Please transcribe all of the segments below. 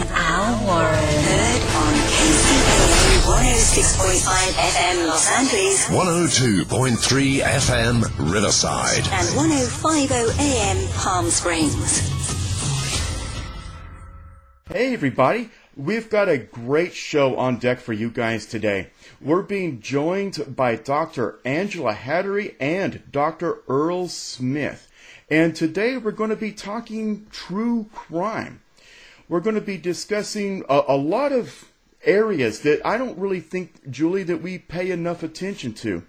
and Al Warren. Heard on KCAA 106.5 FM Los Angeles 102.3 FM Riverside. and 105.0 AM Palm Springs. Hey, everybody. We've got a great show on deck for you guys today. We're being joined by Dr. Angela Hattery and Dr. Earl Smith. And today we're going to be talking true crime. We're going to be discussing a, a lot of areas that I don't really think, Julie, that we pay enough attention to.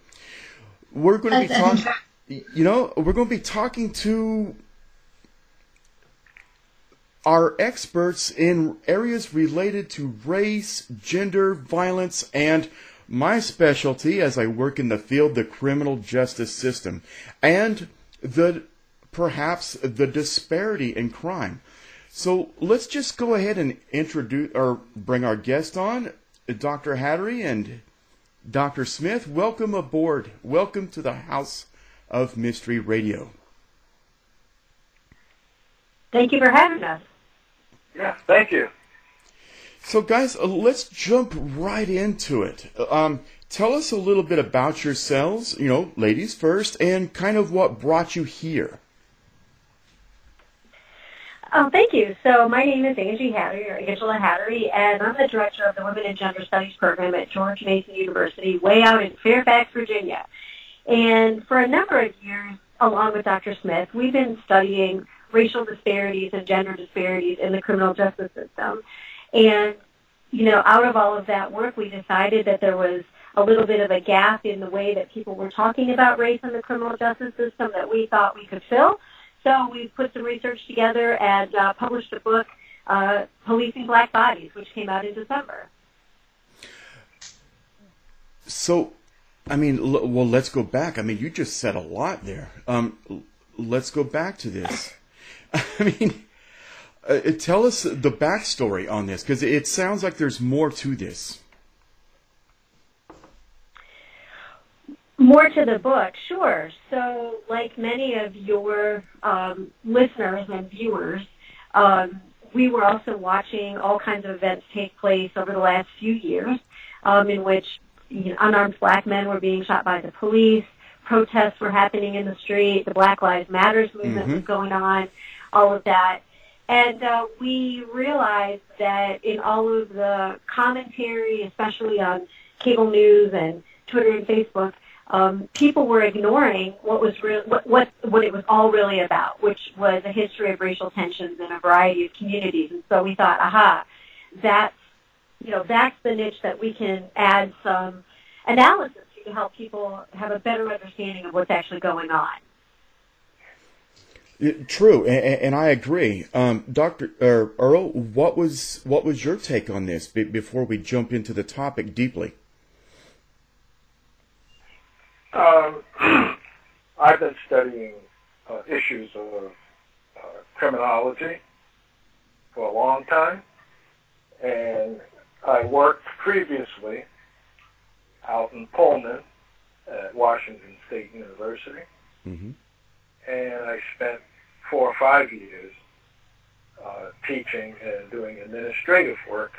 We're going to be talking, you know, we're going to be talking to are experts in areas related to race, gender, violence, and my specialty as I work in the field, the criminal justice system, and the perhaps the disparity in crime. So let's just go ahead and introduce or bring our guest on, Dr. Hattery and Dr. Smith. Welcome aboard. Welcome to the House of Mystery Radio. Thank you for having us. Yeah, thank you. So, guys, uh, let's jump right into it. Um, tell us a little bit about yourselves, you know, ladies first, and kind of what brought you here. Oh, thank you. So my name is Angie Hattery, or Angela Hattery, and I'm the director of the Women and Gender Studies program at George Mason University, way out in Fairfax, Virginia. And for a number of years, along with Dr. Smith, we've been studying racial disparities and gender disparities in the criminal justice system. And, you know, out of all of that work, we decided that there was a little bit of a gap in the way that people were talking about race in the criminal justice system that we thought we could fill. So we put some research together and uh, published a book, uh, Policing Black Bodies, which came out in December. So, I mean, l- well, let's go back. I mean, you just said a lot there. Um, l- let's go back to this. I mean, uh, tell us the backstory on this because it sounds like there's more to this. More to the book, sure. So, like many of your um, listeners and viewers, um, we were also watching all kinds of events take place over the last few years um, in which you know, unarmed black men were being shot by the police, protests were happening in the street, the Black Lives Matters movement Mhm. was going on, all of that. And uh, we realized that in all of the commentary, especially on cable news and Twitter and Facebook, um, people were ignoring what was real, what, what what it was all really about, which was a history of racial tensions in a variety of communities. And so we thought, aha, that's you know that's the niche that we can add some analysis to to help people have a better understanding of what's actually going on. True, and, and I agree. Um, Doctor er, Earl, what was what was your take on this before we jump into the topic deeply? Um, I've been studying uh, issues of uh, criminology for a long time, and I worked previously out in Pullman at Washington State University, mm-hmm. and I spent four or five years uh, teaching and doing administrative work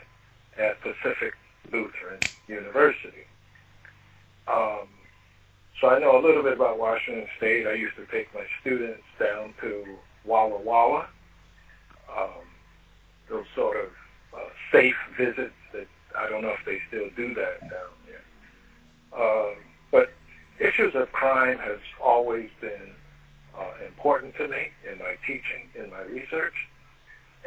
at Pacific Lutheran University. Um, so I know a little bit about Washington State. I used to take my students down to Walla Walla, um, those sort of uh, safe visits that I don't know if they still do that down there. Uh, but issues of crime has always been uh, important to me in my teaching, in my research.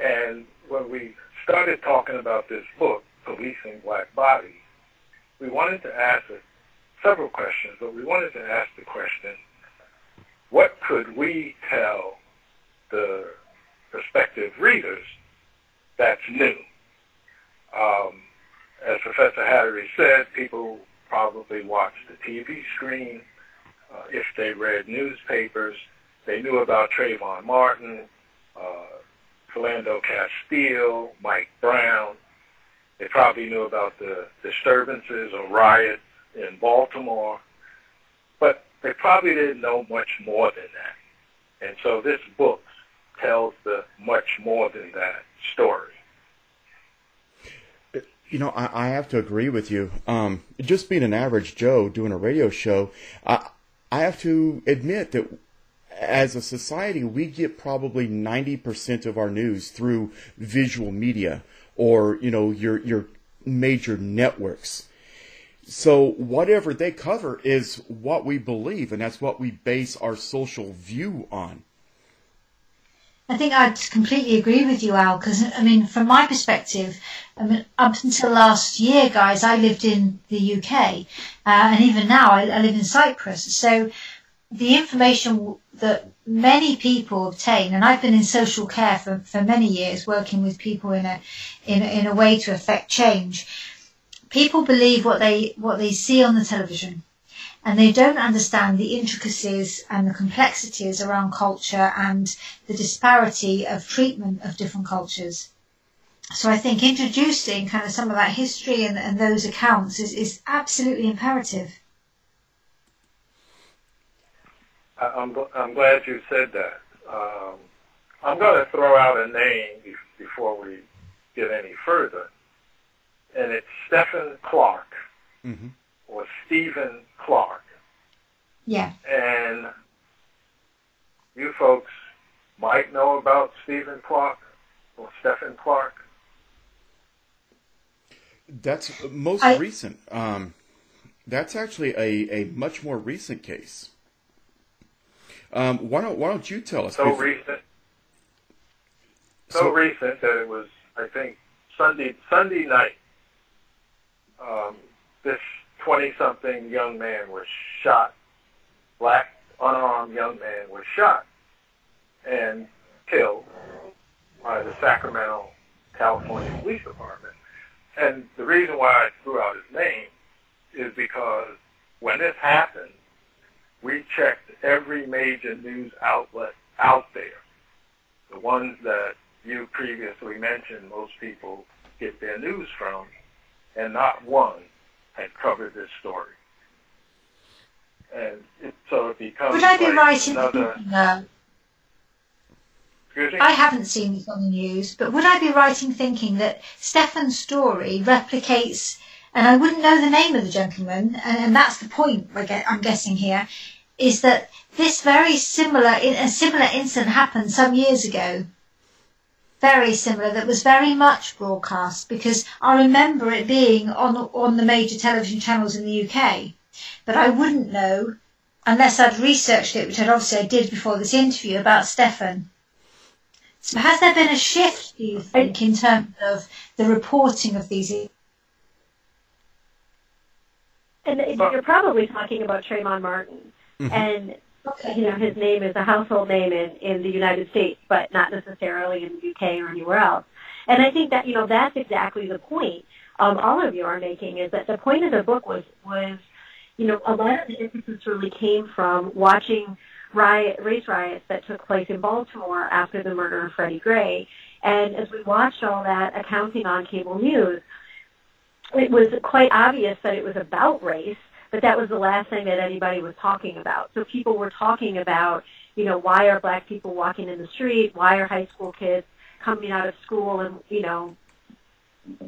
And when we started talking about this book, Policing Black Bodies, we wanted to ask several questions, but we wanted to ask the question, what could we tell the prospective readers that's new? Um, as Professor Hattery said, people probably watch the TV screen. Uh, if they read newspapers, they knew about Trayvon Martin, uh, Philando Castile, Mike Brown. They probably knew about the disturbances or riots in Baltimore, but they probably didn't know much more than that. And so this book tells the much more than that story. You know, I, I have to agree with you. Um, just being an average Joe doing a radio show, I, I have to admit that as a society, we get probably 90% of our news through visual media or, you know, your, your major networks. So whatever they cover is what we believe, and that's what we base our social view on. I think I'd completely agree with you, Al, because, I mean, from my perspective, I mean, up until last year, guys, I lived in the UK, uh, and even now I, I live in Cyprus. So the information that many people obtain, and I've been in social care for, for many years, working with people in a, in, in a way to affect change. People believe what they, what they see on the television, and they don't understand the intricacies and the complexities around culture and the disparity of treatment of different cultures. So I think introducing kind of some of that history and, and those accounts is, is absolutely imperative. I'm, I'm glad you said that. Um, I'm going to throw out a name before we get any further, and it's Stephen Clark mm-hmm. or Stephen Clark. Yeah. And you folks might know about Stephen Clark or Stephen Clark. That's most I, recent. Um, that's actually a, a much more recent case. Um, why don't Why don't you tell us? So before... recent. So, so, recent that it was, I think, Sunday Sunday night. Um, this twenty-something young man was shot. Black unarmed young man was shot and killed by the Sacramento, California Police Department. And the reason why I threw out his name is because when this happened, we checked every major news outlet out there. The ones that you previously mentioned most people get their news from, and not one had covered this story. And it, so it becomes Would I be like right in another... No. Uh, I haven't seen this on the news, but would I be right in thinking that Stephon's story replicates, and I wouldn't know the name of the gentleman, and, and that's the point I'm guessing here, is that this very similar, a similar incident happened some years ago. Very similar, that was very much broadcast because I remember it being on, on the major television channels in the UK. But I wouldn't know unless I'd researched it, which I'd obviously I did before this interview about Stephon. So has there been a shift, do you think, in terms of the reporting of these And you're probably talking about Trayvon Martin. Mm-hmm. And you know, his name is a household name in, in the United States, but not necessarily in the UK or anywhere else. And I think that, you know, that's exactly the point um, all of you are making is that the point of the book was, was, you know, a lot of the impetus really came from watching riot, race riots that took place in Baltimore after the murder of Freddie Gray. And as we watched all that accounting on cable news, it was quite obvious that it was about race, but that was the last thing that anybody was talking about. So people were talking about, you know, why are black people walking in the street? Why are high school kids coming out of school and, you know,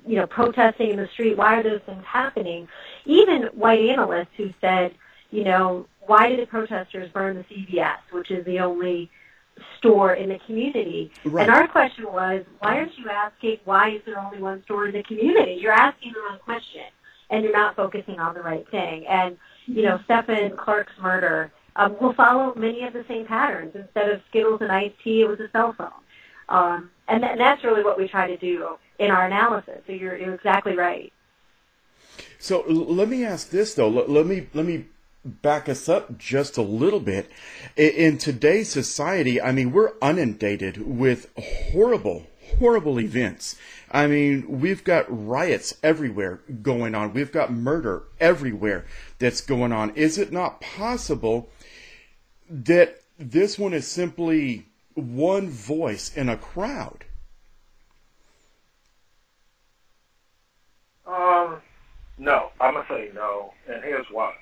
you know, protesting in the street? Why are those things happening? Even white analysts who said, you know, why did the protesters burn the CVS, which is the only store in the community? Right. And our question was, why aren't you asking why is there only one store in the community? You're asking the wrong question, and you're not focusing on the right thing. And you know, Stephon Clark's murder um, will follow many of the same patterns. Instead of Skittles and iced tea, it was a cell phone. Um, and, th- and that's really what we try to do in our analysis. So you're, you're exactly right. So let me ask this though. Let, let me let me back us up just a little bit. In today's society, I mean, we're inundated with horrible, horrible events. I mean, we've got riots everywhere going on. We've got murder everywhere that's going on. Is it not possible that this one is simply one voice in a crowd? Um, no, I'm gonna say no, and here's why.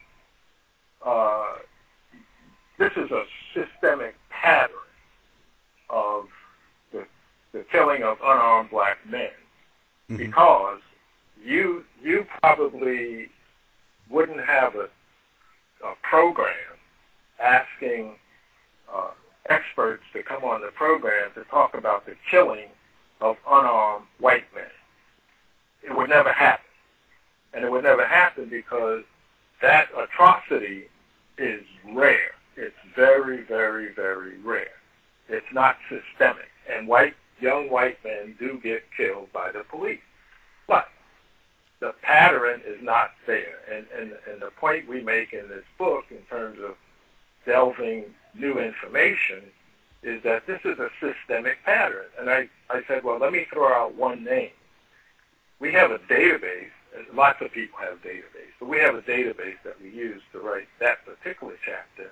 Uh, this is a systemic pattern of the, killing of unarmed black men, mm-hmm. because you you probably wouldn't have a, a program asking uh, experts to come on the program to talk about the killing of unarmed white men. It would never happen. And it would never happen because that atrocity is rare. It's very, very, very rare. It's not systemic. And white, young white men do get killed by the police. But the pattern is not there. And, and, and the point we make in this book in terms of delving new information is that this is a systemic pattern. And I, I said, well, let me throw out one name. We have a database, lots of people have databases, but we have a database that we use to write that particular chapter,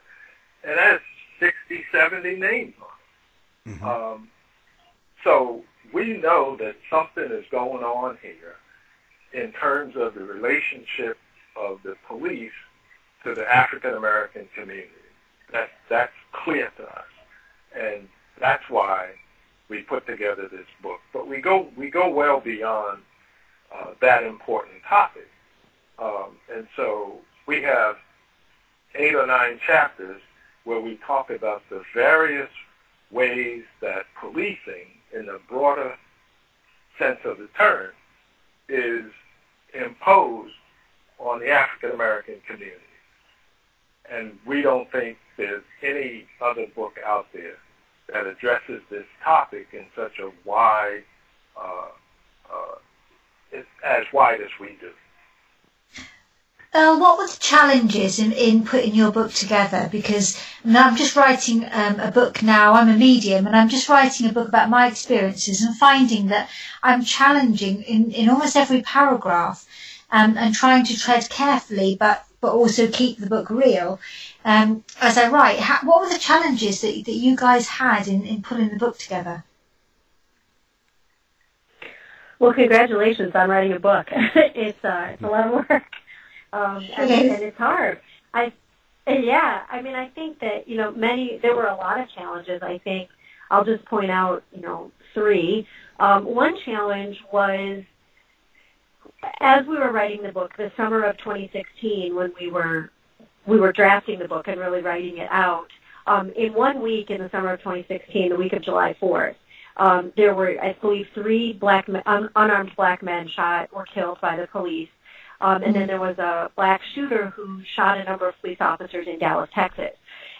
and that's 60, 70 names on it. Mm-hmm. Um, so we know that something is going on here in terms of the relationship of the police to the African American community. That, that's clear to us. And that's why we put together this book. But we go, we go well beyond uh, that important topic. Um, and so we have eight or nine chapters where we talk about the various ways that policing, in the broader sense of the term, is imposed on the African American community and we don't think there's any other book out there that addresses this topic in such a wide, uh, uh, as wide as we do. Uh, what were the challenges in, in putting your book together? Because I'm just writing um, a book now. I'm a medium, and I'm just writing a book about my experiences and finding that I'm challenging in, in almost every paragraph um, and trying to tread carefully, but but also keep the book real. Um, as I write, how, what were the challenges that, that you guys had in, in putting the book together? Well, congratulations on writing a book. it's uh, it's a lot of work, um, and, and it's hard. I yeah, I mean, I think that you know many there were a lot of challenges. I think I'll just point out you know three. Um, one challenge was as we were writing the book, the summer of 2016, when we were we were drafting the book and really writing it out, um, in one week in the summer of 2016, the week of July 4th, um, there were, I believe, three black men, un- unarmed black men shot or killed by the police. Um, and then there was a black shooter who shot a number of police officers in Dallas, Texas.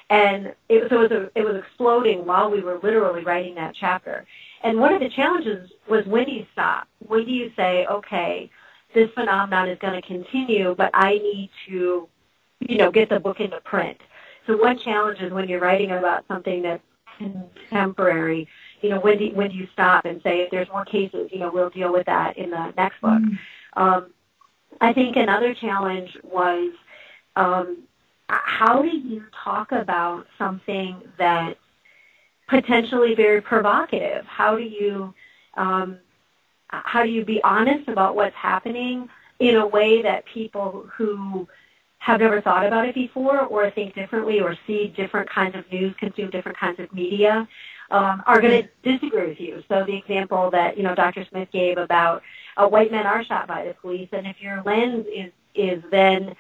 And it, so it was, a, it was exploding while we were literally writing that chapter. And one of the challenges was when do you stop? When do you say, okay, this phenomenon is going to continue, but I need to, you know, get the book into print. So one challenge is when you're writing about something that's contemporary, you know, when do, when do you stop and say, if there's more cases, you know, we'll deal with that in the next book. Mm-hmm. Um, I think another challenge was um, how do you talk about something that's potentially very provocative? How do you um, how do you be honest about what's happening in a way that people who have never thought about it before or think differently or see different kinds of news, consume different kinds of media, um, are going to disagree with you. So the example that, you know, Dr. Smith gave about uh, white men are shot by the police, and if your lens is, is then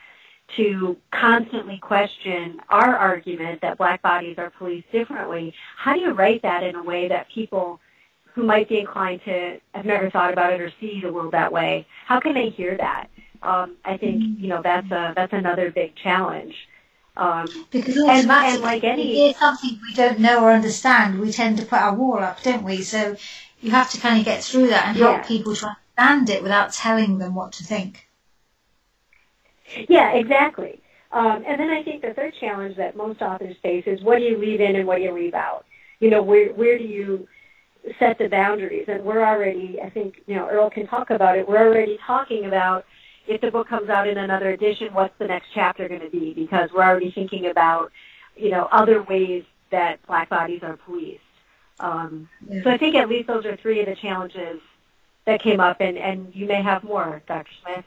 to constantly question our argument that black bodies are policed differently, how do you write that in a way that people who might be inclined to have never thought about it or see the world that way, how can they hear that? Um, I think you know that's a that's another big challenge. Um, because and, and like any, if something we don't know or understand, we tend to put our wall up, don't we? So you have to kind of get through that and help people to understand it without telling them what to think. Yeah, exactly. Um, and then I think the third challenge that most authors face is what do you leave in and what do you leave out? You know, where where do you set the boundaries? And we're already, I think, you know, Earl can talk about it. We're already talking about if the book comes out in another edition, what's the next chapter going to be? Because we're already thinking about, you know, other ways that black bodies are policed. Um, yeah. So I think at least those are three of the challenges that came up, and, and you may have more, Dr. Smith.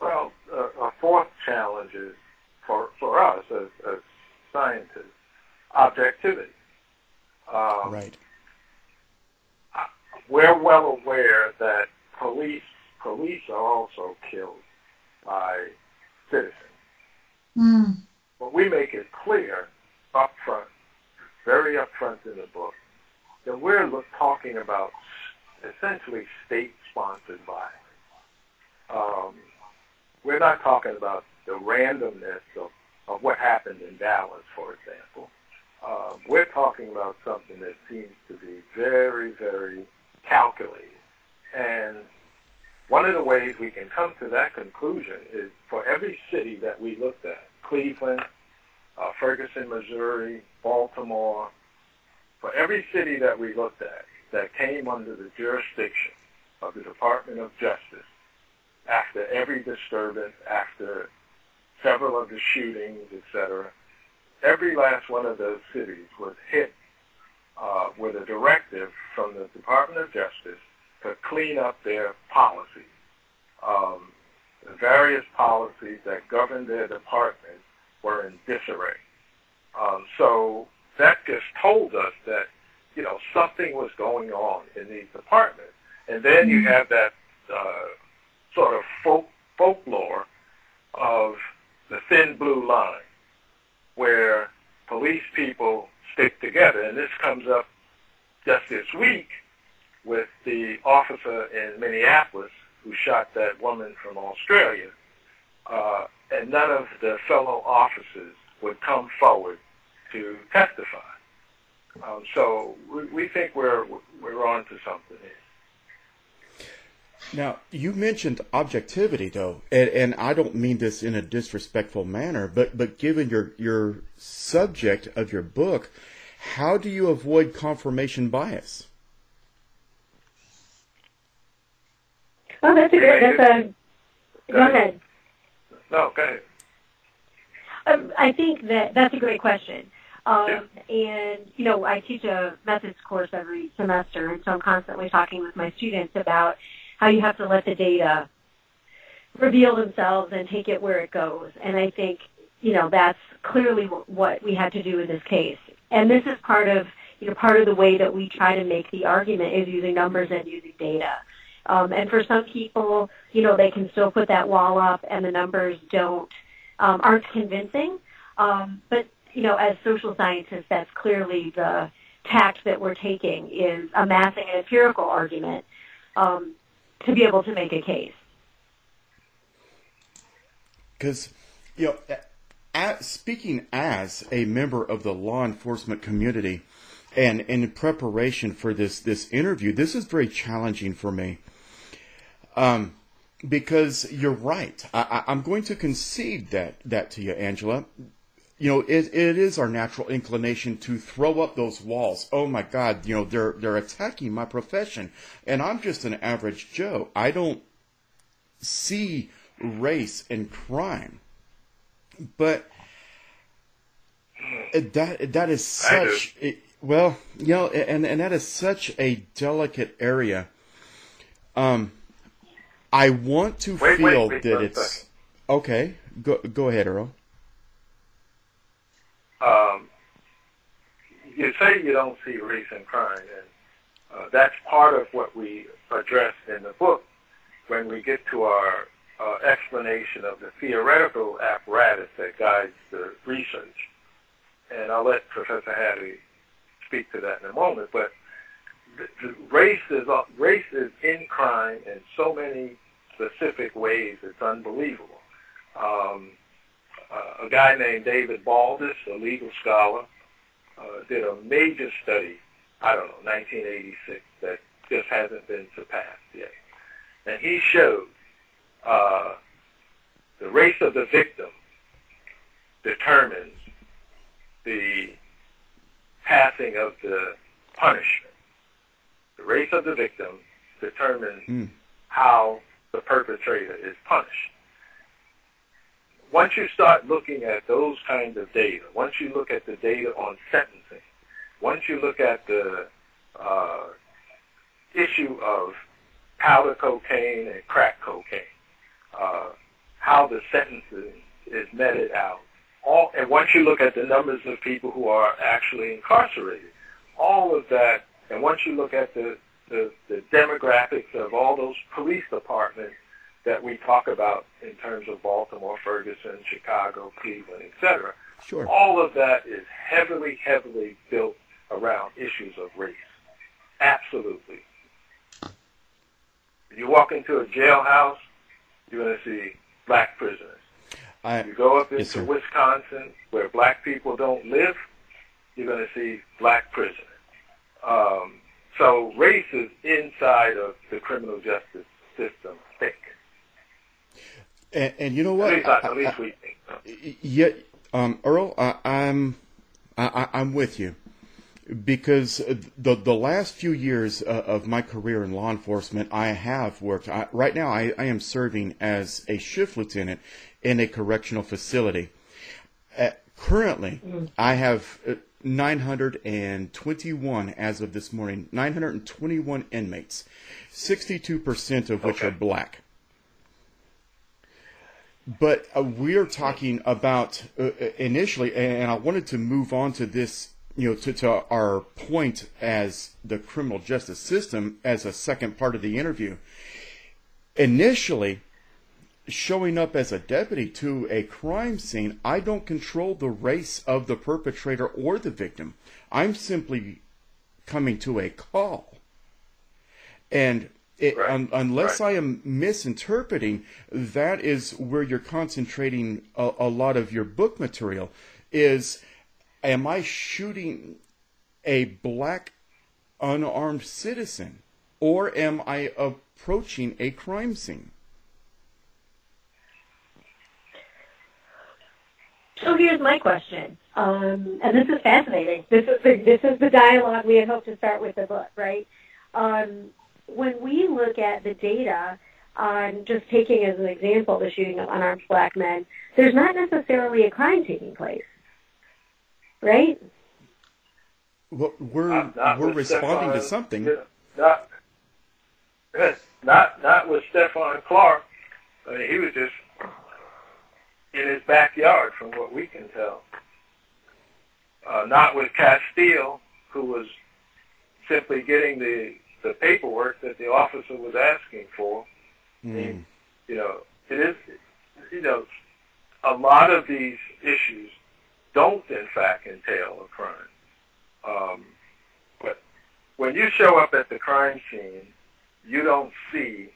Well, uh, a fourth challenge is for, for us as, as scientists, objectivity. Um, right. We're well aware that police police are also killed by citizens. Mm. But we make it clear up front, very upfront in the book, that we're talking about essentially state-sponsored violence. Um, we're not talking about the randomness of, of what happened in Dallas, for example. Uh, we're talking about something that seems to be very, very calculated. And one of the ways we can come to that conclusion is for every city that we looked at, Cleveland, uh, Ferguson, Missouri, Baltimore, for every city that we looked at that came under the jurisdiction of the Department of Justice after every disturbance, after several of the shootings, etc., every last one of those cities was hit uh, with a directive from the Department of Justice to clean up their policies. Um, the various policies that governed their department were in disarray. Um, so that just told us that, you know, something was going on in these departments. And then you have that uh, sort of folk, folklore of the thin blue line, where police people stick together. And this comes up just this week with the officer in Minneapolis who shot that woman from Australia. Uh, and none of the fellow officers would come forward to testify. Um, so we, we think we're we're on to something here. Now, you mentioned objectivity, though, and, and, I don't mean this in a disrespectful manner, but, but given your, your subject of your book, how do you avoid confirmation bias? Oh, that's a great. That's a. Go, go ahead. No, go ahead. Um, I think that that's a great question. Um, yeah. And you know, I teach a methods course every semester, and so I'm constantly talking with my students about how you have to let the data reveal themselves and take it where it goes. And I think you know that's clearly what we had to do in this case. And this is part of you know part of the way that we try to make the argument is using numbers and using data. Um, and for some people, you know, they can still put that wall up and the numbers don't, um, aren't convincing. Um, but, you know, as social scientists, that's clearly the tact that we're taking is amassing an empirical argument um, to be able to make a case. Because, you know, speaking as a member of the law enforcement community, and in preparation for this this interview, this is very challenging for me um, because you're right. I, I'm going to concede that that to you, Angela. You know, it, it is our natural inclination to throw up those walls. Oh my God, you know, they're they're attacking my profession, and I'm just an average Joe. I don't see race and crime, but that that is such. It, well, you know, and and that is such a delicate area. Um, I want to Wait, feel wait, wait that it's second. okay. Go go ahead, Earl. Um, you say you don't see race and crime, and uh, that's part of what we address in the book when we get to our uh, explanation of the theoretical apparatus that guides the research. And I'll let Professor Hattie speak to that in a moment. But race is uh, race is in crime in so many specific ways. It's unbelievable. Um, uh, a guy named David Baldus, a legal scholar, uh, did a major study, I don't know, 1986, that just hasn't been surpassed yet. And he showed uh, the race of the victim determines the passing of the punishment. The race of the victim determines how the perpetrator is punished once you start looking at those kinds of data, once you look at the data on sentencing, once you look at the uh, issue of powder cocaine and crack cocaine, uh, how the sentencing is meted out, all, and once you look at the numbers of people who are actually incarcerated, all of that, and once you look at the, the, the demographics of all those police departments that we talk about in terms of Baltimore, Ferguson, Chicago, Cleveland, etc. Sure. All of that is heavily, heavily built around issues of race. Absolutely. If you walk into a jailhouse, you're going to see black prisoners. I, You go up into Yes. Wisconsin, where black people don't live, you're going to see black prisoners. Um, so race is inside of the criminal justice system thick. And, and you know At what? least, I, I- at least we think. Yeah, um, Earl, I, I'm, I, I- I'm with you because the the last few years uh, of my career in law enforcement, I have worked. I, right now, I, I am serving as a shift lieutenant in a correctional facility. Uh, currently, I have uh, 921 as of this morning. 921 inmates, 62 percent of which are black. But uh, we're talking about uh, uh, initially, and I wanted to move on to this, you know, to, to our point as the criminal justice system as a second part of the interview. Initially, showing up as a deputy to a crime scene, I don't control the race of the perpetrator or the victim. I'm simply coming to a call. And it, un, unless I am misinterpreting, that is where you're concentrating a, a lot of your book material. Is am I shooting a black unarmed citizen, or am I approaching a crime scene? So here's my question, um, and this is fascinating. This is the, this is the dialogue we had hoped to start with the book, right? Um, when we look at the data on just taking as an example the shooting of unarmed black men, there's not necessarily a crime taking place, right? Well, we're Not- not we're with responding to something. yeah, Not, not, not with Stephon Clark. I mean, he was just in his backyard, from what we can tell. Uh, not with Castile, who was simply getting the the paperwork that the officer was asking for. Mm. You know, it is, you know, a lot of these issues don't in fact entail a crime. Um, but when you show up at the crime scene, you don't see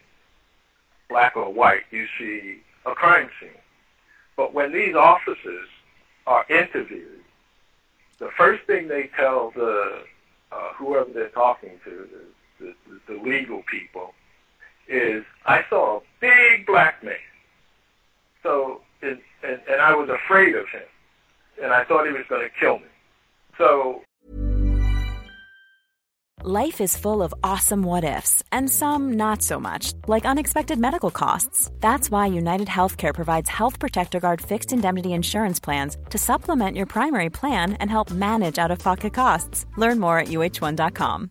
black or white. You see a crime scene. But when these officers are interviewed, the first thing they tell the uh, whoever they're talking to, the, the, the legal people, is I saw a big black man. So, and, and, and I was afraid of him. And I thought he was going to kill me. So. Life is full of awesome what ifs, and some not so much, like unexpected medical costs. That's why United Healthcare provides Health Protector Guard fixed indemnity insurance plans to supplement your primary plan and help manage out of pocket costs. Learn more at uh1.com.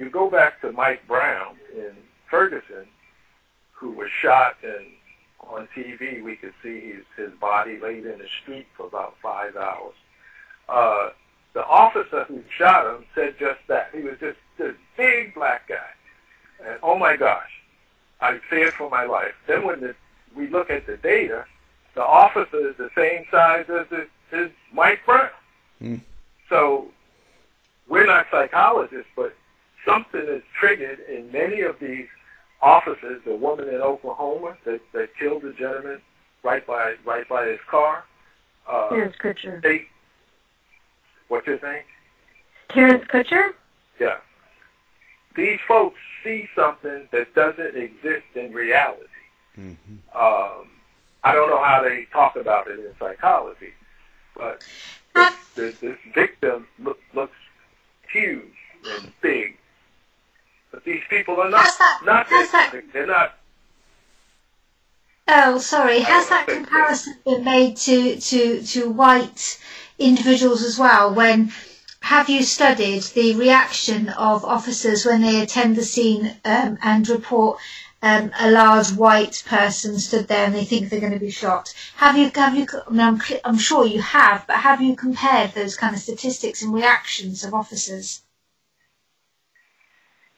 You go back to Mike Brown in Ferguson, who was shot, and on TV we could see his, his body laid in the street for about five hours. Uh, the officer who shot him said just that. He was just this big black guy. And oh my gosh, I feared for my life. Then when the, we look at the data, the officer is the same size as, the, as Mike Brown. Mm. So we're not psychologists, but something is triggered in many of these officers. The woman in Oklahoma that, that killed the gentleman right by right by his car. Uh, Terence Crutcher. They, what's his name? Terence Crutcher? Yeah. These folks see something that doesn't exist in reality. Mm-hmm. Um, I don't know how they talk about it in psychology, but this, this, this victim look, looks huge and big, but these people are not not that, they're not. Oh, sorry. Has that comparison been made to, to, to white individuals as well? When have you studied the reaction of officers when they attend the scene um, and report um, a large white person stood there and they think they're going to be shot? Have you? Have you? I mean, I'm, I'm sure you have, but have you compared those kind of statistics and reactions of officers?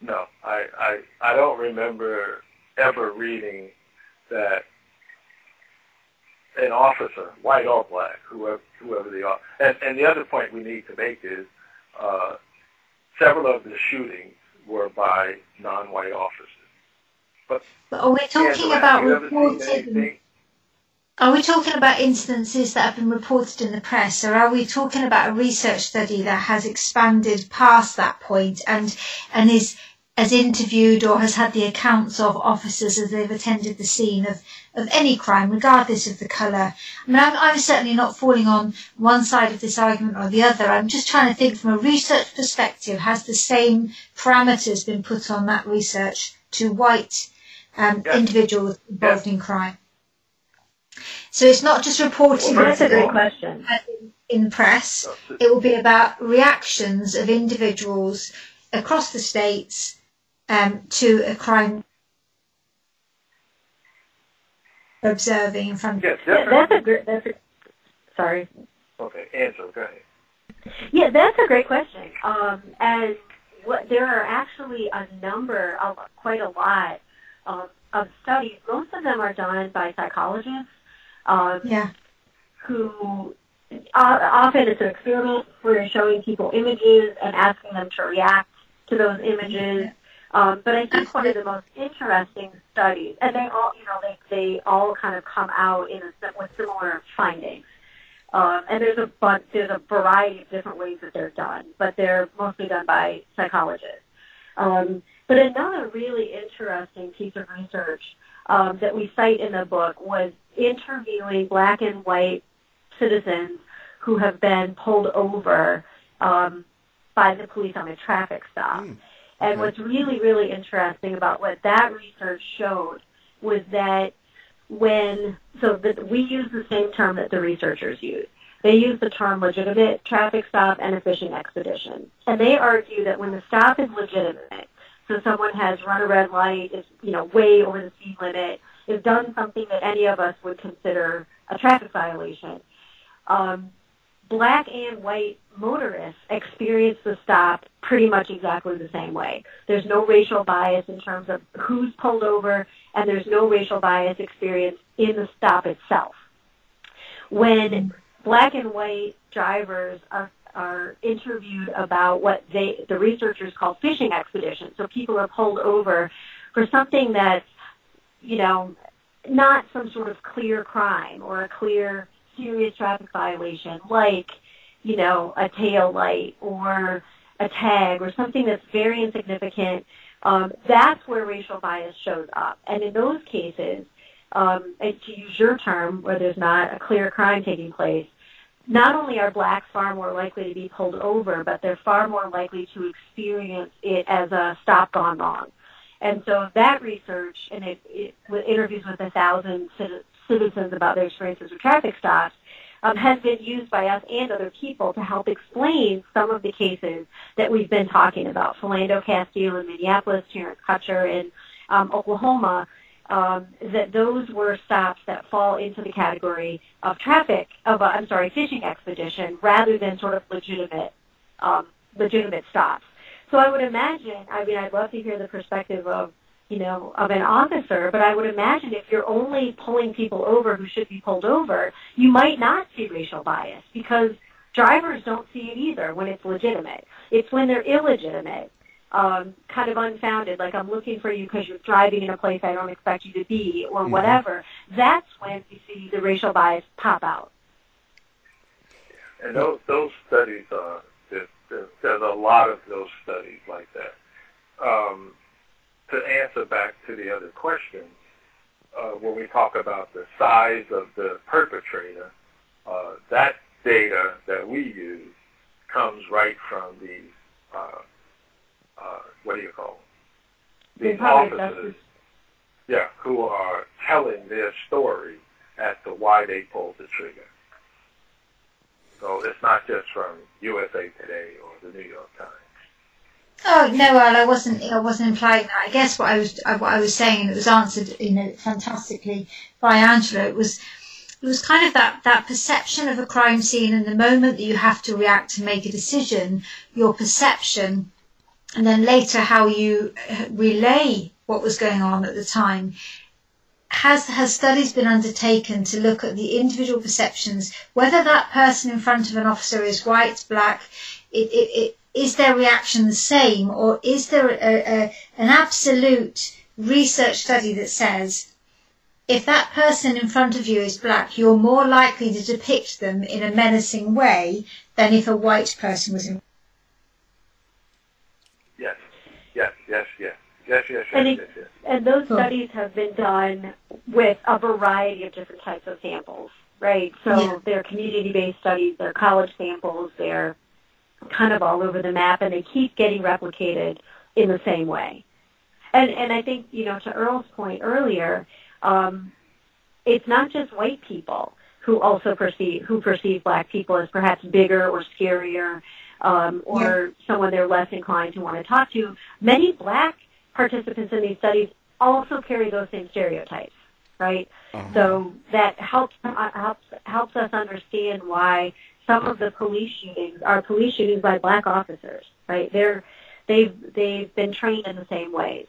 No, I, I, I don't remember ever reading that an officer, white or black, whoever, whoever they are. And, and the other point we need to make is uh, several of the shootings were by non-white officers. But, but are we talking Angela, about have you ever seen reported? Are we talking about instances that have been reported in the press, or are we talking about a research study that has expanded past that point and and is has interviewed or has had the accounts of officers as they've attended the scene of, of any crime, regardless of the colour? I mean, I'm, I'm certainly not falling on one side of this argument or the other. I'm just trying to think from a research perspective, has the same parameters been put on that research to white um, Yes. individuals involved in crime? So it's not just reporting Well, that's a great question. in press. It will be about reactions of individuals across the states um, to a crime observing in front of Yes, Yeah, that's a great. That's a, sorry. Okay, answer. Go ahead. Yeah, that's a great question. Um, as what there are actually a number of quite a lot of, of studies. Most of them are done by psychologists. Um, Yeah. who uh, often it's an experiment where you're showing people images and asking them to react to those images. Um, but I think one of the most interesting studies, and they all, you know, they, they all kind of come out in a, with similar findings. Um, and there's a bunch, there's a variety of different ways that they're done, but they're mostly done by psychologists. Um, but another really interesting piece of research um, that we cite in the book was interviewing black and white citizens who have been pulled over um, by the police on a traffic stop. Mm. And what's really, really interesting about what that research showed was that when, so that we use the same term that the researchers use. They use the term legitimate traffic stop and a fishing expedition. And they argue that when the stop is legitimate, so someone has run a red light, is, you know, way over the speed limit, has done something that any of us would consider a traffic violation, um, black and white motorists experience the stop pretty much exactly the same way. There's no racial bias in terms of who's pulled over, and there's no racial bias experienced in the stop itself. When black and white drivers are are interviewed about what they the researchers call fishing expeditions. So people are pulled over for something that's you know not some sort of clear crime or a clear serious traffic violation like, you know, a tail light or a tag or something that's very insignificant, um, that's where racial bias shows up. And in those cases, um, and to use your term, where there's not a clear crime taking place, not only are blacks far more likely to be pulled over, but they're far more likely to experience it as a stop gone wrong. And so that research, and it, it with interviews with a thousand citizens about their experiences with traffic stops um, has been used by us and other people to help explain some of the cases that we've been talking about. Philando Castile in Minneapolis, Terence Crutcher in um, Oklahoma, um, that those were stops that fall into the category of traffic, of, I'm sorry, fishing expedition, rather than sort of legitimate, um, legitimate stops. So I would imagine, I mean, I'd love to hear the perspective of you know, of an officer, but I would imagine if you're only pulling people over who should be pulled over, you might not see racial bias because drivers don't see it either when it's legitimate. It's when they're illegitimate, um, kind of unfounded, like I'm looking for you because you're driving in a place I don't expect you to be or mm-hmm. whatever. That's when you see the racial bias pop out. And those, those studies, uh, there's, there's a lot of those studies like that. Um, to answer back to the other question, uh, when we talk about the size of the perpetrator, uh, that data that we use comes right from these, uh, uh, what do you call them? These officers, yeah, who are telling their story as to why they pulled the trigger. So it's not just from USA Today or the New York Times. Oh no, well, I wasn't. I wasn't implying that. I guess what I was, uh, what I was saying, and it was answered, you know, fantastically by Angela. It was, it was kind of that that perception of a crime scene, and the moment that you have to react and make a decision, your perception, and then later how you uh, relay what was going on at the time. Has has studies been undertaken to look at the individual perceptions, whether that person in front of an officer is white, black, it, it, it is their reaction the same, or is there a, a, an absolute research study that says if that person in front of you is black, you're more likely to depict them in a menacing way than if a white person was in. Yes, yes, yes, yes. Yes, yes, yes, and, yes, yes. and those studies have been done with a variety of different types of samples, right? So yeah. they're community-based studies, they're college samples, they're kind of all over the map, and they keep getting replicated in the same way. And and I think you know to Earl's point earlier, um, it's not just white people who also perceive who perceive black people as perhaps bigger or scarier, um, or yeah. someone they're less inclined to want to talk to. Many black participants in these studies also carry those same stereotypes, right? Uh-huh. So that helps uh, helps helps us understand why some of the police shootings are police shootings by black officers, right? They're they've they've been trained in the same ways.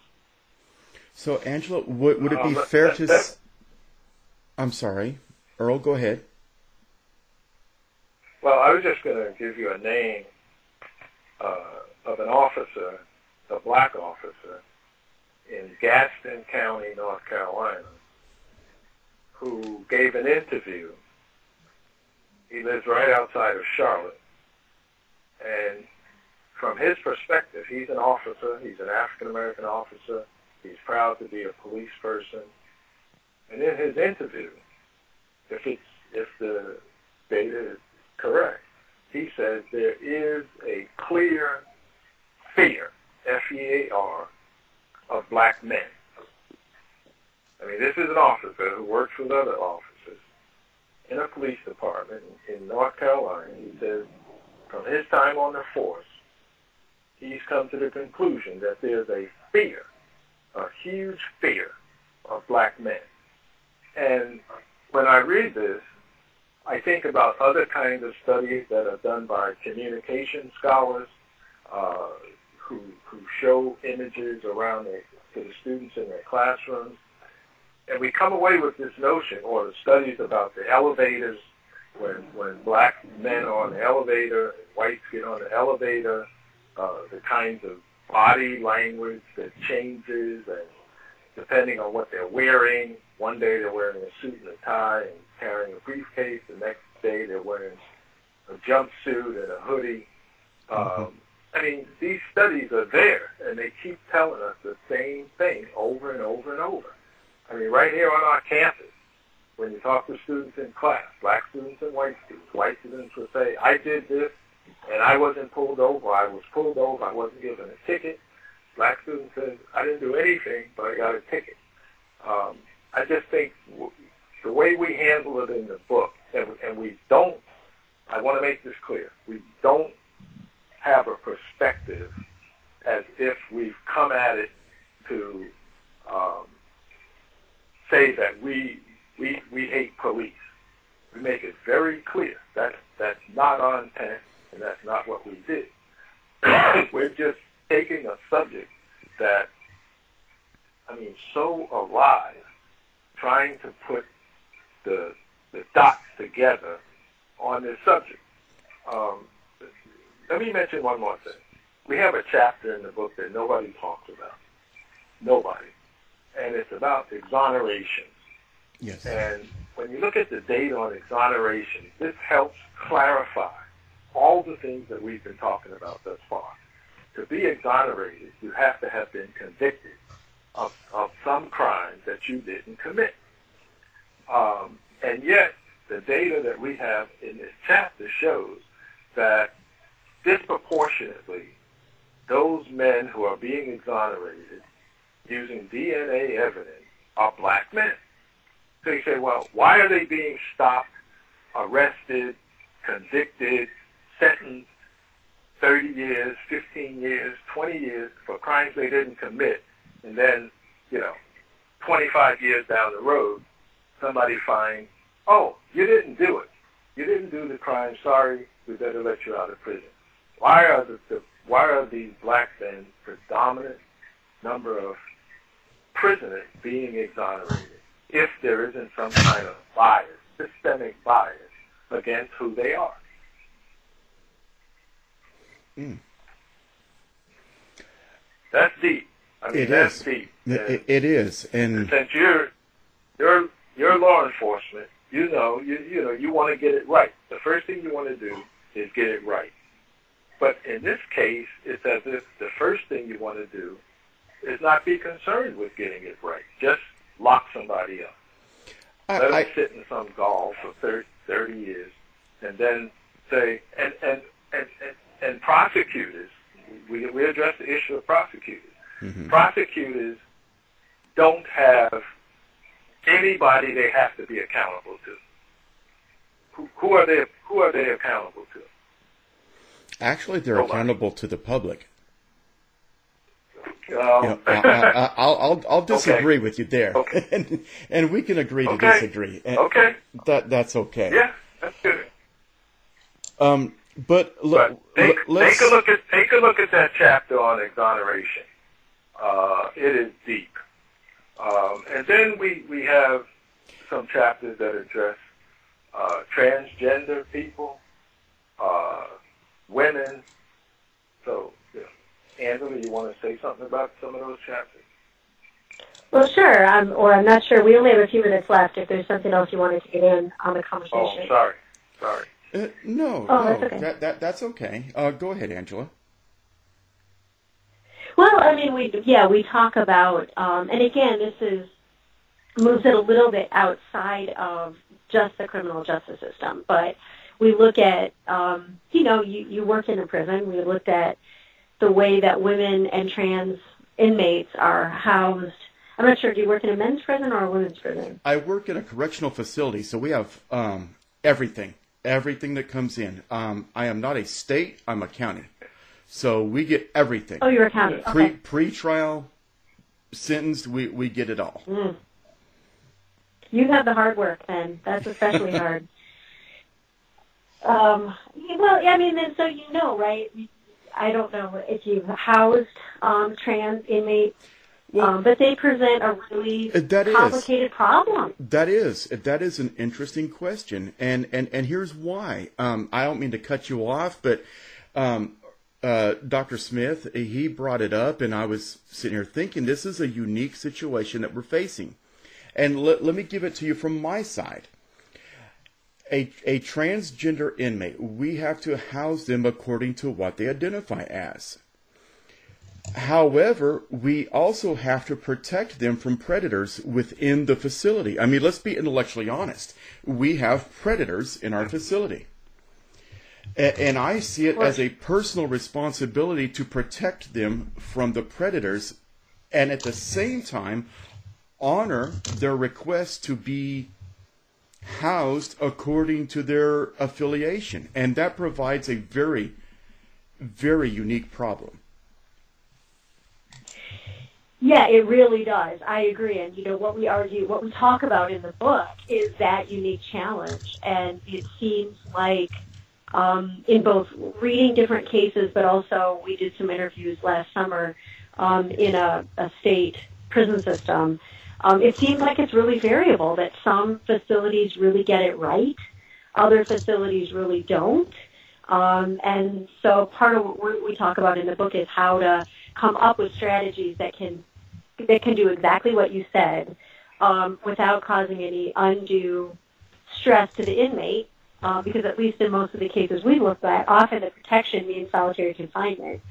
So, Angela, would would it be um, fair to? S- I'm sorry, Earl. Go ahead. Well, I was just going to give you a name uh, of an officer, a black officer, in Gaston County, North Carolina, who gave an interview. He lives right outside of Charlotte. And from his perspective, he's an officer, he's an African American officer, he's proud to be a police person. And in his interview, if it's if the data is correct, he says there is a clear fear, F-E-A-R, of black men. I mean, this is an officer who works with other officers in a police department in North Carolina. He says from his time on the force, he's come to the conclusion that there's a fear, a huge fear of black men. And when I read this, I think about other kinds of studies that are done by communication scholars uh, who, who show images around the, to the students in their classrooms. And we come away with this notion, or the studies about the elevators, when, when black men are on the elevator, and whites get on the elevator, uh, the kinds of body language that changes, and depending on what they're wearing, one day they're wearing a suit and a tie and carrying a briefcase. The next day they're wearing a jumpsuit and a hoodie. Um, I mean, these studies are there, and they keep telling us the same thing over and over and over. I mean, right here on our campus, when you talk to students in class, black students and white students, white students will say, I did this, and I wasn't pulled over. I was pulled over. I wasn't given a ticket. Black students says, I didn't do anything, but I got a ticket. Um, I just think the way we handle it in the book, and, and we don't, I want to make this clear, we don't have a perspective as if we've come at it to um, say that we, we, we hate police. We make it very clear that that's not our intent and that's not what we did. We're just taking a subject that, I mean, so alive, trying to put the, the dots together on this subject. Um, let me mention one more thing. We have a chapter in the book that nobody talks about. Nobody. And it's about exoneration. Yes. And when you look at the data on exoneration, this helps clarify all the things that we've been talking about thus far. To be exonerated, you have to have been convicted of, of some crime that you didn't commit. Um, and yet, the data that we have in this chapter shows that disproportionately, those men who are being exonerated using DNA evidence are black men. So you say, well, why are they being stopped, arrested, convicted, sentenced 30 years, 15 years, 20 years for crimes they didn't commit, and then, you know, 25 years down the road, somebody finds, oh, you didn't do it. You didn't do the crime. Sorry, we better let you out of prison. Why are the, the why are these black men predominant number of prisoners being exonerated if there isn't some kind of bias, systemic bias against who they are? Mm. That's deep. I mean, It that's is. deep. It, it- it is. And since you're you're you're law enforcement, you know you you know you want to get it right. The first thing you want to do is get it right. But in this case, it's as if the first thing you want to do is not be concerned with getting it right. Just lock somebody up. I- Let them I- sit in some gall for 30, 30 years, and then say and and and and, and prosecutors. We we address the issue of prosecutors mm-hmm. prosecutors don't have anybody they have to be accountable to. Who, who are they? Who are they accountable to? actually, they're Nobody. accountable to the public. Um, You know, I, I, I'll, I'll, I'll disagree with you there, and, and we can agree to Okay. disagree. And Okay. that that's okay. yeah, that's good. Um, but look, Take, let's take a look at take a look at that chapter on exoneration. Uh, it is deep, um, and then we we have some chapters that address uh, transgender people, uh, women. So, Angela, you want to say something about some of those chapters? Well, sure. Um, or I'm not sure. We only have a few minutes left. If there's something else you wanted to get in on the conversation. Oh, sorry. Sorry. Uh, no, Oh, no, that's okay. that, that that's okay. Uh, go ahead, Angela. Well, I mean, we yeah, we talk about, um, and again, this is moves it a little bit outside of just the criminal justice system, but we look at, um, you know, you, you work in a prison. We looked at the way that women and trans inmates are housed. I'm not sure. Do you work in a men's prison or a women's prison? I work in a correctional facility, so we have um, everything, everything that comes in. Um, I am not a state; I'm a county, so we get everything. Oh, you're a county. Pre Okay. pre-trial, sentenced, we we get it all. Mm. You have the hard work then. That's especially hard. Um, well, I mean, then so you know, right? I don't know if you've housed um, trans inmates, um, but they present a really Uh, that is. complicated problem. That is that is an interesting question, and and and here's why. Um, I don't mean to cut you off, but um, uh, Dr. Smith he brought it up, and I was sitting here thinking this is a unique situation that we're facing, and let let me give it to you from my side. A, a transgender inmate, we have to house them according to what they identify as. However, we also have to protect them from predators within the facility. I mean, let's be intellectually honest. We have predators in our facility. A- And I see it as a personal responsibility to protect them from the predators and at the same time honor their request to be housed according to their affiliation. And that provides a very, very unique problem. Yeah, it really does. I agree. And, you know, what we argue, what we talk about in the book is that unique challenge. And it seems like um, in both reading different cases, but also we did some interviews last summer um, in a, a state prison system. Um, it seems like it's really variable, that some facilities really get it right, other facilities really don't. Um, and so part of what we we talk about in the book is how to come up with strategies that can that can do exactly what you said um, without causing any undue stress to the inmate. Uh, because at least in most of the cases we've looked at, often the protection means solitary confinement.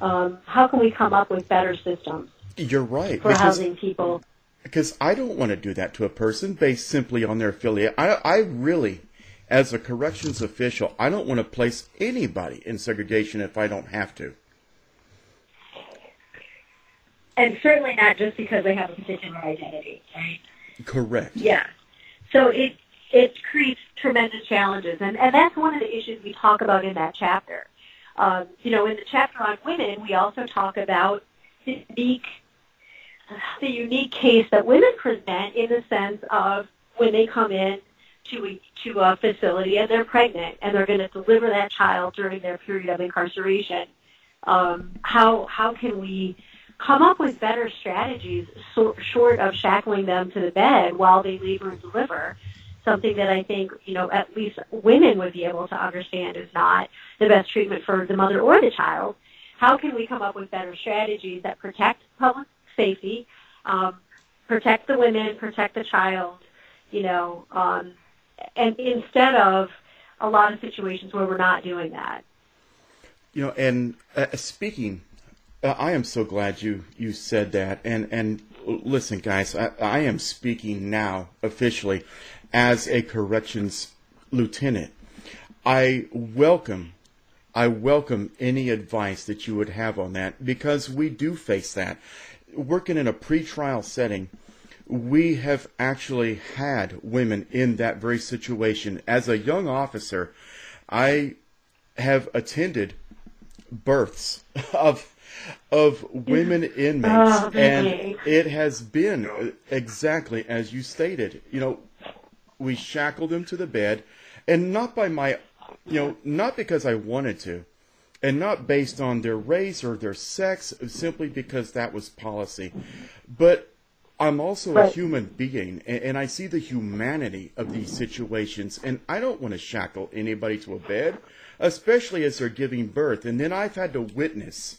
Um, how can we come up with better systems You're right. for housing people? Because I don't want to do that to a person based simply on their affiliate. I, I really, as a corrections official, I don't want to place anybody in segregation if I don't have to. And certainly not just because they have a particular identity, right? Correct. Yeah. So it it creates tremendous challenges, and and that's one of the issues we talk about in that chapter. Um, you know, in the chapter on women, we also talk about unique the unique case that women present in the sense of when they come in to a, to a facility and they're pregnant and they're going to deliver that child during their period of incarceration. Um, how how can we come up with better strategies so, short of shackling them to the bed while they labor and deliver? Something that I think you know at least women would be able to understand is not the best treatment for the mother or the child. How can we come up with better strategies that protect public safety, um, protect the women, protect the child, you know, um, and instead of a lot of situations where we're not doing that. You know, and uh, speaking, uh, I am so glad you you said that. And and listen, guys, I, I am speaking now officially as a corrections lieutenant. I welcome. I welcome any advice that you would have on that because we do face that. Working in a pretrial setting, we have actually had women in that very situation. As a young officer, I have attended births of of women inmates, Oh, and it has been exactly as you stated. You know, we shackled them to the bed, and not by my, you know, not because I wanted to, and not based on their race or their sex, simply because that was policy, but I'm also a human being, and, and I see the humanity of these situations, and I don't want to shackle anybody to a bed, especially as they're giving birth. And then I've had to witness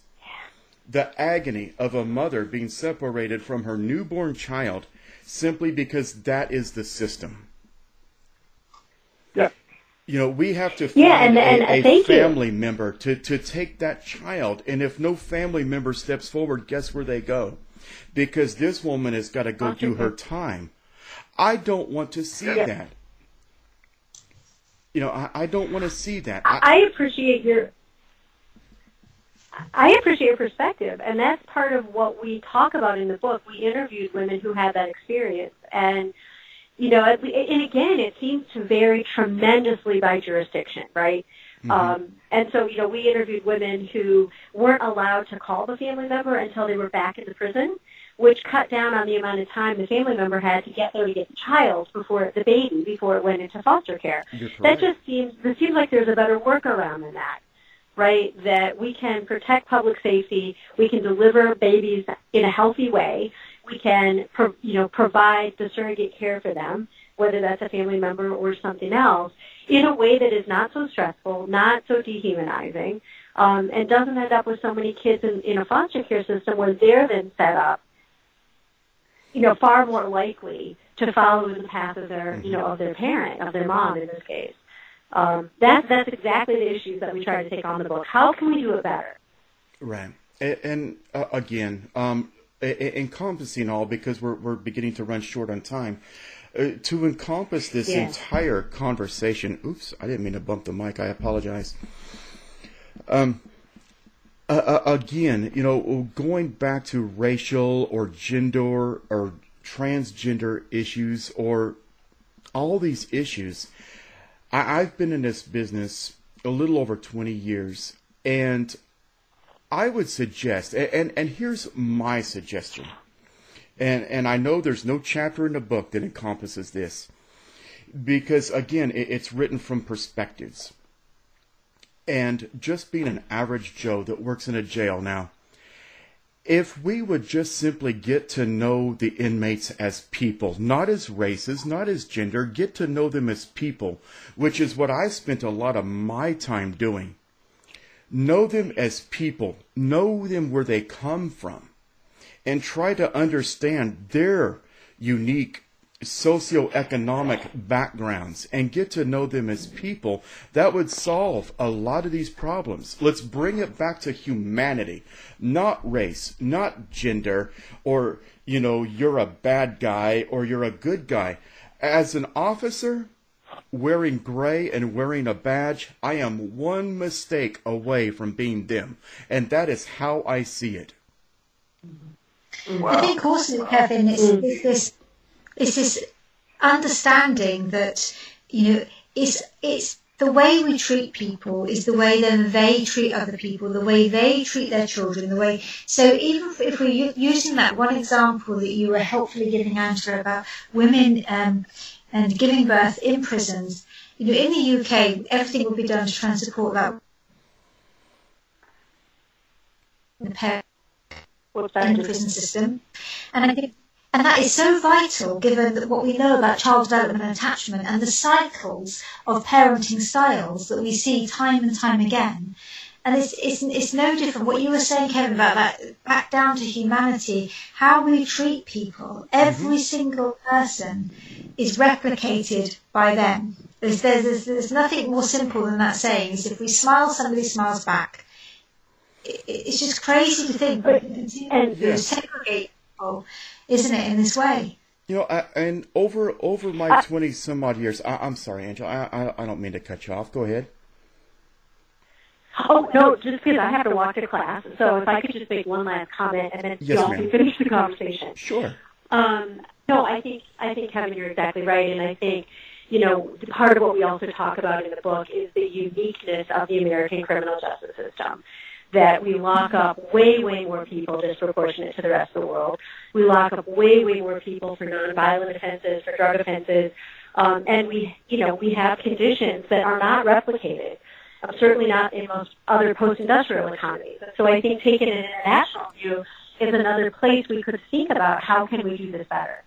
the agony of a mother being separated from her newborn child simply because that is the system. Yeah. You know, we have to find Yeah, and- and, a, uh, a thank you. family member to, to take that child. And if no family member steps forward, guess where they go? Because this woman has got to go do her time. I don't want to see Yeah. that. You know, I, I don't want to see that. I appreciate your I appreciate your perspective, and that's part of what we talk about in the book. We interviewed women who had that experience, and you know, and again, it seems to vary tremendously by jurisdiction, right? Mhm. Um, and so, you know, we interviewed women who weren't allowed to call the family member until they were back in the prison, which cut down on the amount of time the family member had to get there to get the child before the baby before it went into foster care. You're That just seems it seems like there's a better workaround than that, right? That we can protect public safety, we can deliver babies in a healthy way, we can pro, you know provide the surrogate care for them, whether that's a family member or something else, in a way that is not so stressful, not so dehumanizing, um, and doesn't end up with so many kids in, in a foster care system where they're then set up you know, far more likely to follow in the path of their, you know, of their parent, of their mom in this case. Um, that's that's exactly the issues that we try to take on the book. How can we do it better? Right. And, and uh, again, um, encompassing all, because we're, we're beginning to run short on time, uh, to encompass this Yeah. entire conversation. Oops, I didn't mean to bump the mic. I apologize. Um, uh, again, you know, going back to racial or gender or transgender issues or all these issues, I, I've been in this business a little over 20 years, and I would suggest, and, and, here's my suggestion, and, and I know there's no chapter in the book that encompasses this, because again, it, it's written from perspectives. And just being an average Joe that works in a jail now, if we would just simply get to know the inmates as people, not as races, not as gender, get to know them as people, which is what I spent a lot of my time doing. Know them as people, know them where they come from, and try to understand their unique socioeconomic backgrounds and get to know them as people, that would solve a lot of these problems. Let's bring it back to humanity, not race, not gender, or, you know, you're a bad guy or you're a good guy. As an officer, wearing gray and wearing a badge, I am one mistake away from being them. And that is how I see it. I think also, Kevin, it's, it's this it's this understanding that you know it's it's the way we treat people is the way then they treat other people, the way they treat their children, the way. So even if, if we're using that one example that you were helpfully giving Angela about women um, and giving birth in prisons, you know, in the UK, everything will be done to try and support that. The parent in the prison system, and I think and that is so vital given that what we know about child development and attachment and the cycles of parenting styles that we see time and time again. And it's, it's, it's no different. What you were saying, Kevin, about that, back down to humanity, how we treat people, every mm-hmm. single person is replicated by them. There's, there's, there's, there's nothing more simple than that saying, is if we smile, somebody smiles back. It, it's just crazy to think, but and Yeah. segregate people isn't it, in this way? You know, I, and over over my twenty some odd years, I, I'm sorry, Angel. I, I I don't mean to cut you off. Go ahead. Oh no, just because I have to walk to class. So if I could just make one last comment and then Yes, y'all can finish the conversation. Sure. Um, no, I think I think Kevin, you're exactly right, and I think you know part of what we also talk about in the book is the uniqueness of the American criminal justice system. That we lock up way, way more people disproportionate to the rest of the world. We lock up way, way more people for nonviolent offenses, for drug offenses, um, and we, you know, we have conditions that are not replicated. Uh, certainly not in most other post-industrial economies. So I think taking an international view is another place we could think about how can we do this better.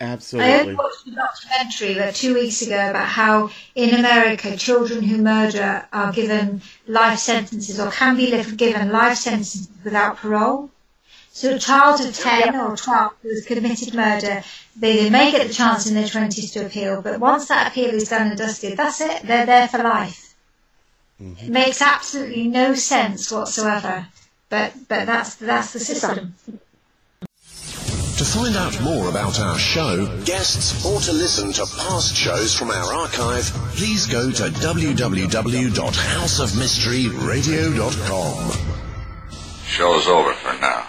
absolutely. I only watched a documentary about two weeks ago about how in America children who murder are given life sentences or can be given life sentences without parole. So a child of 10 or 12 who has committed murder, they, they may get the chance in their 20s to appeal, but once that appeal is done and dusted, that's it. They're there for life. Mm-hmm. It makes absolutely no sense whatsoever, but, but that's, that's the system. To find out more about our show, guests, or to listen to past shows from our archive, please go to www.houseofmysteryradio.com. Show's over for now.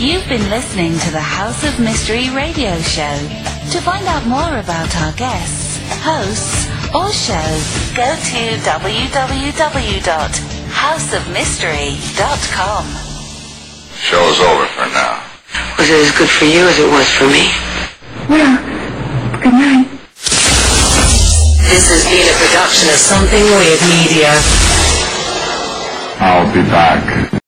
You've been listening to the House of Mystery radio show. To find out more about our guests, hosts, or shows, go to www.houseofmystery.com. Show's over for now. Was it as good for you as it was for me? Well, good night. This has been a production of Something Weird Media. I'll be back.